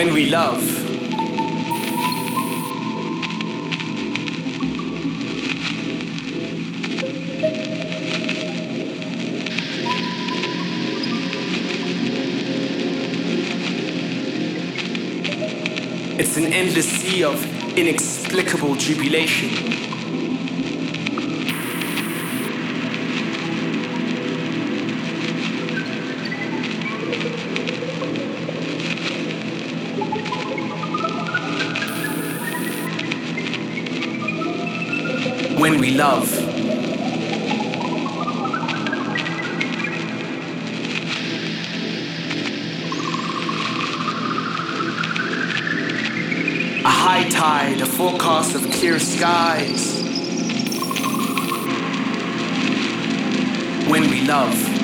when we love. It's an endless sea of inexplicable jubilation. Love. A high tide, a forecast of clear skies. When we love.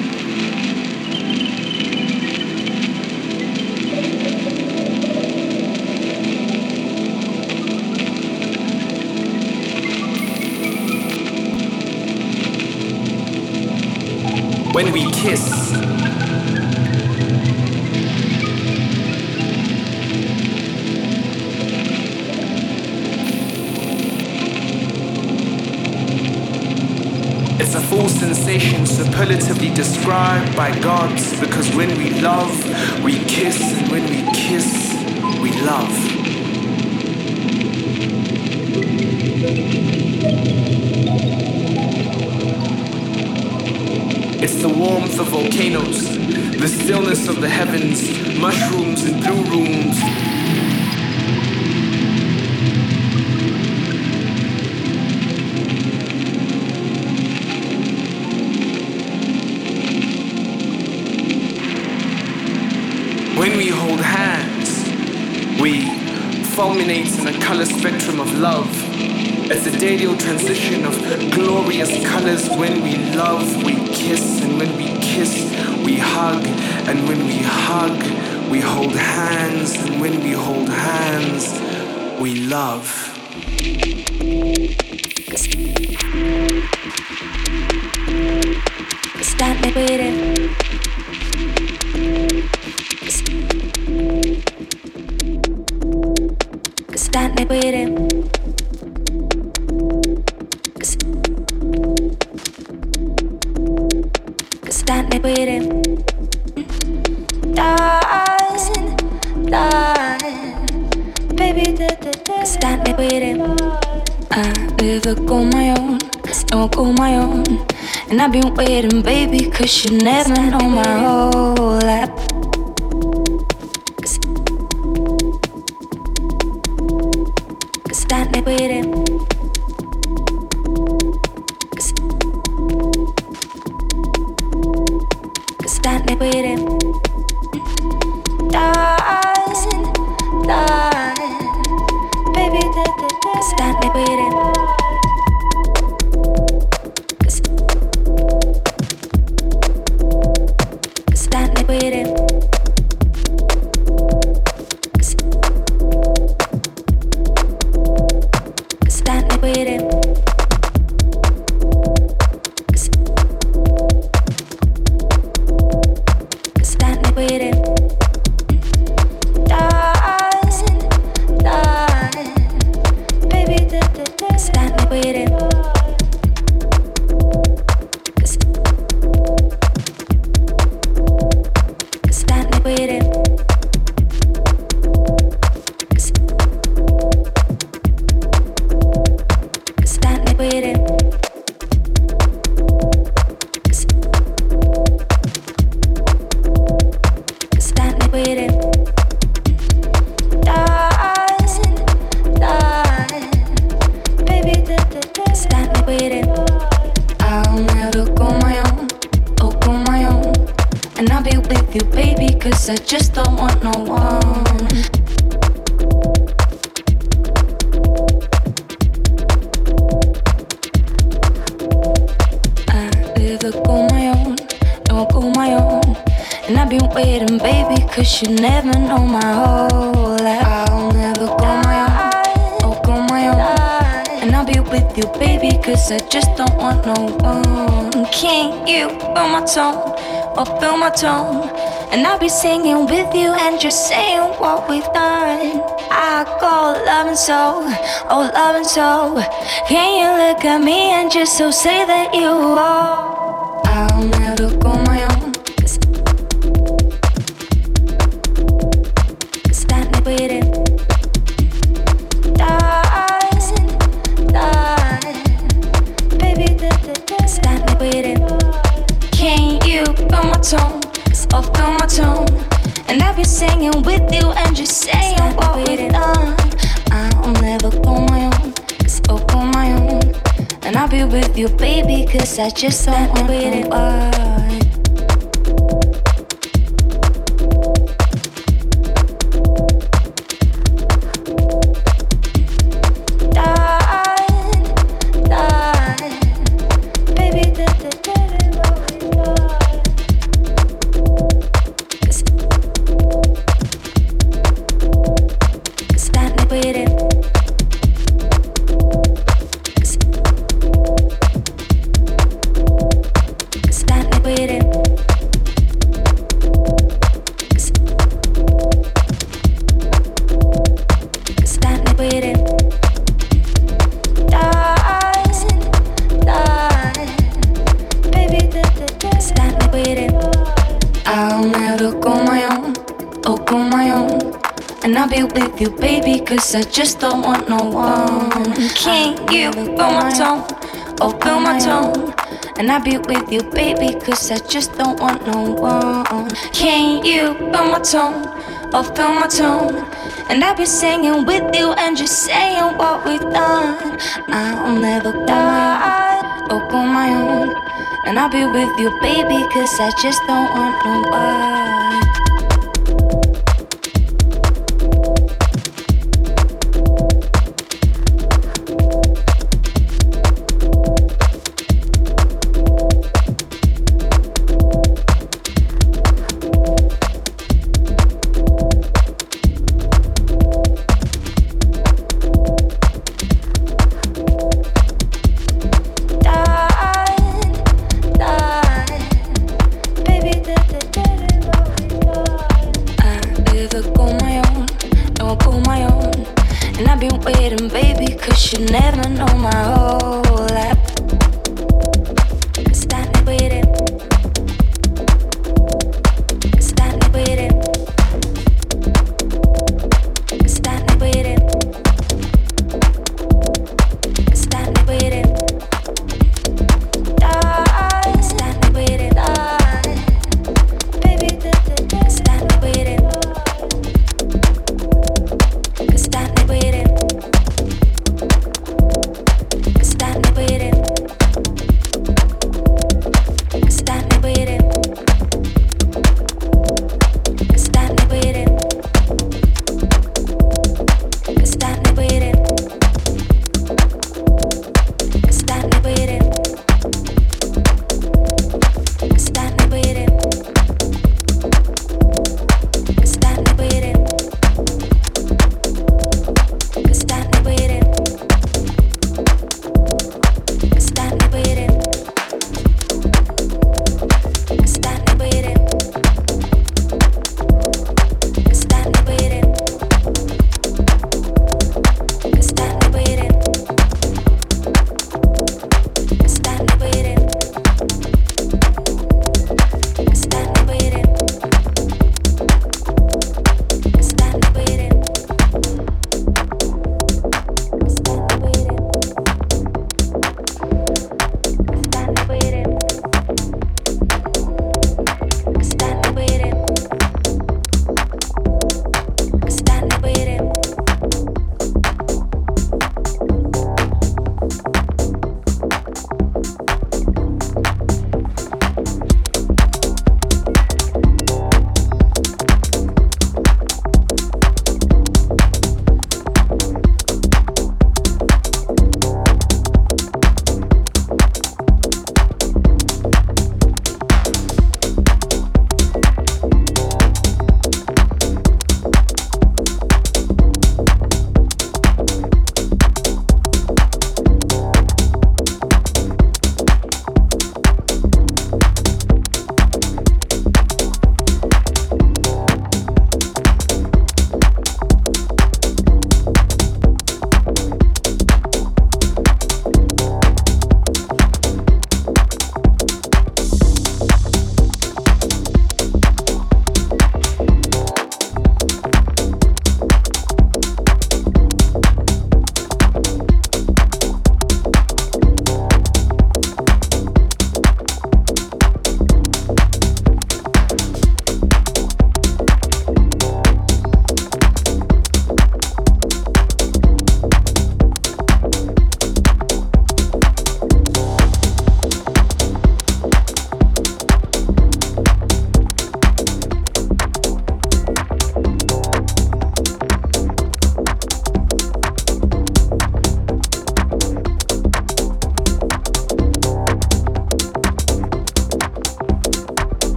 When we kiss. It's a full sensation superlatively described by gods because when we love, we kiss, and when we kiss, we love. It's the warmth of volcanoes, the stillness of the heavens, mushrooms and blue rooms. When we hold hands, we fulminate in a color spectrum of love. It's a daily transition of glorious colors when we love, we kiss, and when we kiss, we hug, and when we hug, we hold hands, and when we hold hands, we love. I never go my own, don't go my own. And I've been waiting, baby, cause you never know my whole life. Cause you never know my whole life. I'll never go my own, oh, go my own. And I'll be with you, baby, cause I just don't want no one. Can't you feel my tone, or feel my tone? And I'll be singing with you and just saying what we've done. I go loving so, oh loving so. Can you look at me and just so say that you are? Baby, cause I just don't want I just don't want no one. Can't you feel my tone? Oh, feel my tone. And I'll be with you, baby, cause I just don't want no one. Can't you feel my tone? Oh, feel my tone. And I'll be singing with you and just saying what we've done. I'll never die, oh, on my own. And I'll be with you, baby, cause I just don't want no one.